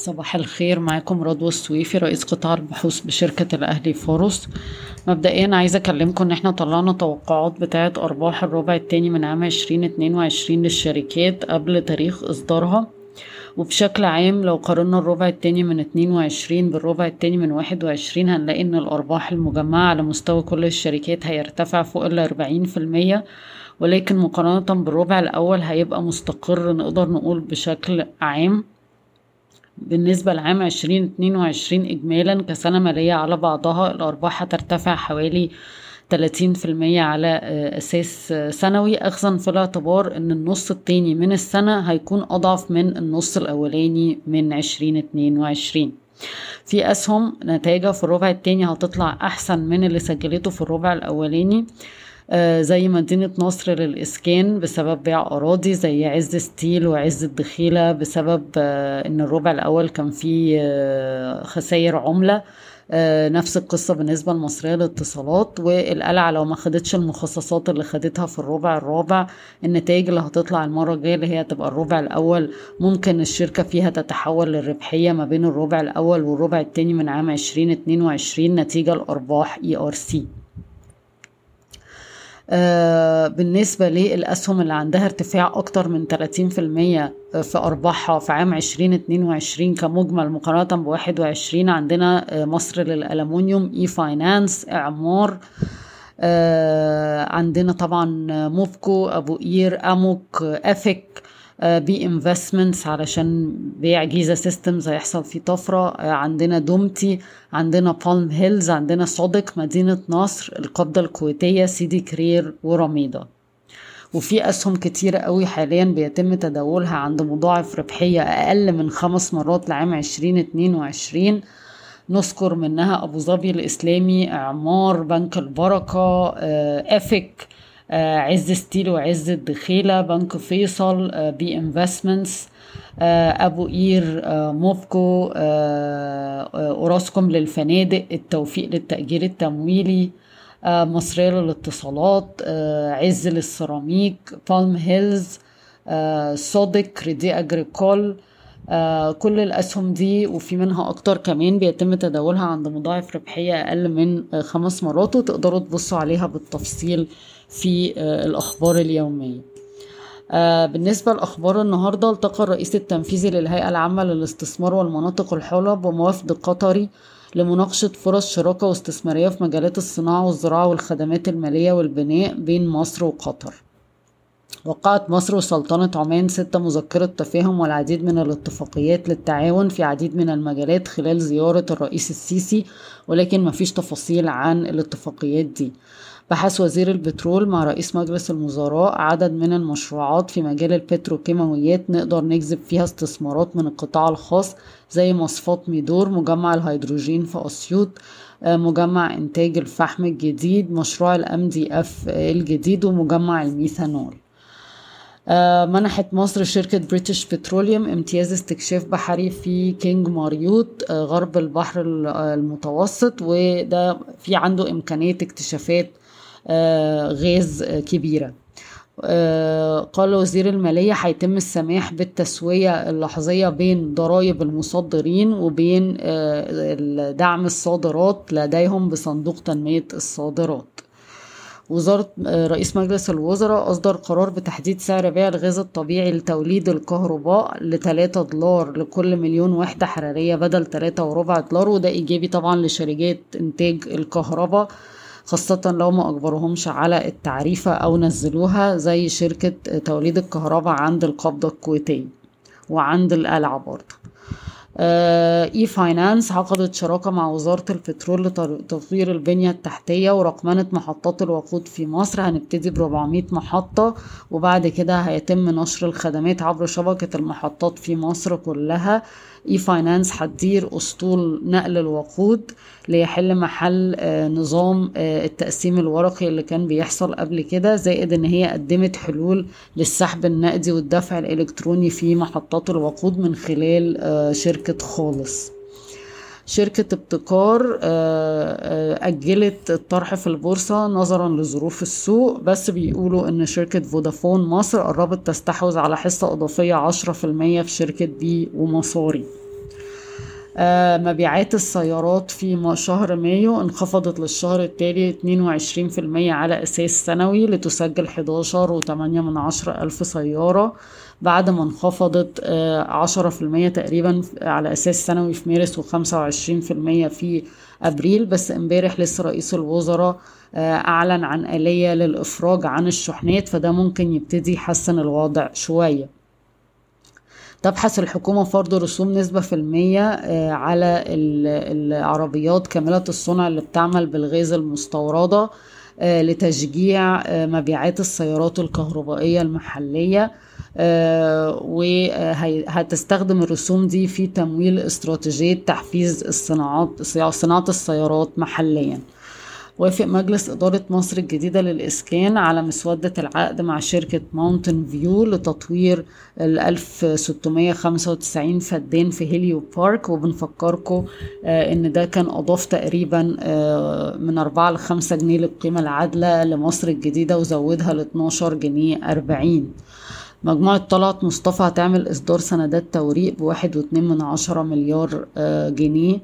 صباح الخير معاكم رضوى السويفي رئيس قطاع البحوث بشركة الأهلي فاروس. مبدئيا عايزة أكلمكم إن إحنا طلعنا توقعات بتاعة أرباح الربع التاني من عام عشرين اتنين وعشرين للشركات قبل تاريخ إصدارها. وبشكل عام لو قارنا الربع التاني من اتنين وعشرين بالربع التاني من واحد وعشرين هنلاقي إن الأرباح المجمعة على مستوى كل الشركات هيرتفع فوق الأربعين في المية. ولكن مقارنة بالربع الأول هيبقى مستقر نقدر نقول بشكل عام. بالنسبة لعام عشرين اتنين وعشرين إجمالا كسنة مالية على بعضها الأرباح هترتفع حوالي تلاتين في المية على أساس سنوي. أخذا في الاعتبار أن النص التاني من السنة هيكون أضعف من النص الأولاني من عشرين اتنين وعشرين. في أسهم نتائجها في الربع التاني هتطلع أحسن من اللي سجلته في الربع الأولاني. زي مدينة نصر للإسكان بسبب بيع أراضي زي عز ستيل وعز الدخيلة بسبب إن الربع الأول كان فيه خسائر عملة. نفس القصة بالنسبة لمصرية للاتصالات. والقلعة لو ما خدتش المخصصات اللي خدتها في الربع الرابع النتائج اللي هتطلع المرة الجاية اللي هي هتبقى الربع الأول. ممكن الشركة فيها تتحول للربحية ما بين الربع الأول والربع التاني من عام عشرين اتنين وعشرين نتيجة لأرباح ERC آه بالنسبة للأسهم اللي عندها ارتفاع أكتر من 30% في أرباحها في عام 2022 كمجمل مقارنة بواحد وعشرين عندنا مصر للألمونيوم e-finance إعمار آه عندنا طبعا موفكو أبو قير أموك أفك B Investments علشان بيع Giza Systems هيحصل فيه طفرة. عندنا دومتي عندنا Palm Hills عندنا سوديك مدينة نصر القابضة الكويتية سيدي كرير وراميدا وفي أسهم كتيرة قوي حاليا بيتم تداولها عند مضاعف ربحية أقل من خمس مرات لعام عشرين اتنين وعشرين. نذكر منها أبو ظبي الإسلامي إعمار بنك البركة أفك عز ستيل وعز الدخيلة بنك فيصل B Investments أبو قير موفكو أوراسكوم للفنادق التوفيق للتأجير التمويلي مصرية للاتصالات عز للسيراميك Palm Hills سوديك Credit Agricole آه كل الأسهم دي وفي منها أكتر كمان بيتم تداولها عند مضاعف ربحية أقل من آه خمس مرات وتقدروا تبصوا عليها بالتفصيل في آه الأخبار اليومية. آه بالنسبة لأخبار النهاردة التقى الرئيس التنفيذي للهيئة العامة للاستثمار والمناطق الحرة بوفد قطري لمناقشة فرص شراكة واستثمارية في مجالات الصناعة والزراعة والخدمات المالية والبناء بين مصر وقطر. وقعت مصر وسلطنة عمان ستة مذكرة تفاهم والعديد من الاتفاقيات للتعاون في عديد من المجالات خلال زيارة الرئيس السيسي ولكن مفيش تفاصيل عن الاتفاقيات دي. بحث وزير البترول مع رئيس مجلس الوزراء عدد من المشروعات في مجال البتروكيماويات نقدر نجذب فيها استثمارات من القطاع الخاص زي مصفاة ميدور مجمع الهيدروجين في أسيوط مجمع إنتاج الفحم الجديد مشروع ال MDF الجديد ومجمع الميثانول. منحت مصر شركة British Petroleum امتياز استكشاف بحري في كينج مريوط غرب البحر المتوسط وده في عنده إمكانية اكتشافات غاز كبيرة. قال وزير المالية هيتم السماح بالتسوية اللحظية بين ضرائب المصدرين وبين دعم الصادرات لديهم بصندوق تنمية الصادرات. وزارة رئيس مجلس الوزراء أصدر قرار بتحديد سعر بيع الغاز الطبيعي لتوليد الكهرباء لتلاتة دولار لكل مليون وحدة حرارية بدل تلاتة وربع دولار وده إيجابي طبعا لشركات إنتاج الكهرباء خاصة لو ما أجبرهمش على التعريفة أو نزلوها زي شركة توليد الكهرباء عند القابضة الكويتية وعند القلعة برضه. e-finance عقدت شراكة مع وزارة البترول لتطوير البنية التحتية ورقمنة محطات الوقود في مصر. هنبتدي ب 400 محطة وبعد كده هيتم نشر الخدمات عبر شبكة المحطات في مصر كلها. e-finance هتدير أسطول نقل الوقود ليحل محل نظام التقسيم الورقي اللي كان بيحصل قبل كده زائد إن هي قدمت حلول للسحب النقدي والدفع الإلكتروني في محطات الوقود من خلال شركة خالص. شركة ابتكار أجلت الطرح في البورصة نظرا لظروف السوق بس بيقولوا إن شركة فودافون مصر قربت تستحوذ على حصة إضافية عشرة في المية في شركة بي ومصاري. آه، مبيعات السيارات في شهر مايو انخفضت للشهر التالي 22% على أساس سنوي لتسجل 11.8 من عشرة ألف سيارة بعد ما انخفضت آه، عشرة في المية تقريبا على أساس سنوي في مارس وخمسة وعشرين في المية في أبريل بس امبارح لسه رئيس الوزراء آه، أعلن عن آلية للإفراج عن الشحنات فده ممكن يبتدي يحسن الوضع شوية. تبحث الحكومة فرض رسوم نسبة في المية آه، على العربيات كاملة الصنع اللي بتعمل بالغاز المستوردة آه، لتشجيع آه، مبيعات السيارات الكهربائية المحلية وهتستخدم الرسوم دي في تمويل استراتيجية تحفيز الصناعات صناعة السيارات محليا. وافق مجلس إدارة مصر الجديدة للإسكان على مسودة العقد مع شركة ماونتن فيو لتطوير ال 1695 فدان في هيليو بارك. وبنفكركم آه إن ده كان أضاف تقريبا آه من 4 ل 5 جنيه للقيمة العادلة لمصر الجديدة وزودها ل 12 جنيه 40 مجموعة طلعت مصطفى هتعمل إصدار سندات توريق بواحد واتنين من عشرة مليار آه جنيه.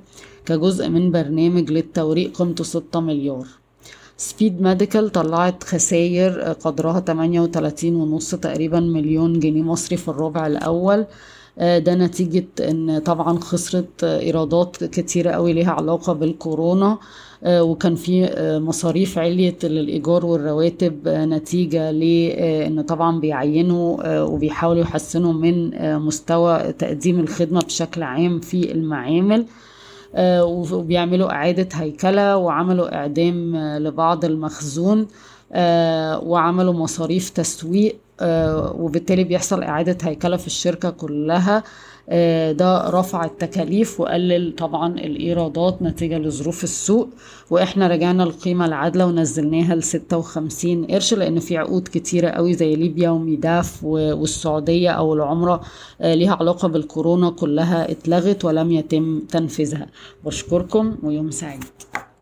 كجزء من برنامج للتوريق قيمته ستة مليار. Speed Medical طلعت خسائر قدرها تمانية وتلاتين ونص تقريبا مليون جنيه مصري في الربع الأول. آه، ده نتيجة إن طبعا خسرت إيرادات كتيرة قوي ليها علاقة بالكورونا. آه، وكان في آه، مصاريف عليت للإيجار والرواتب نتيجة لأن طبعا بيعينوا وبيحاولوا يحسنوا من مستوى تقديم الخدمة بشكل عام في المعامل. وبيعملوا إعادة هيكلة وعملوا إعدام آه، لبعض المخزون آه، وعملوا مصاريف تسويق. وبالتالي بيحصل إعادة هيكلة في الشركة كلها. ده رفع التكاليف وقلل طبعا الإيرادات نتيجة لظروف السوق. وإحنا رجعنا القيمة العادلة ونزلناها ل 56 قرش لأن في عقود كتيرة قوي زي ليبيا وميداف والسعودية أو العمرة ليها علاقة بالكورونا كلها اتلغت ولم يتم تنفيذها. بشكركم ويوم سعيد.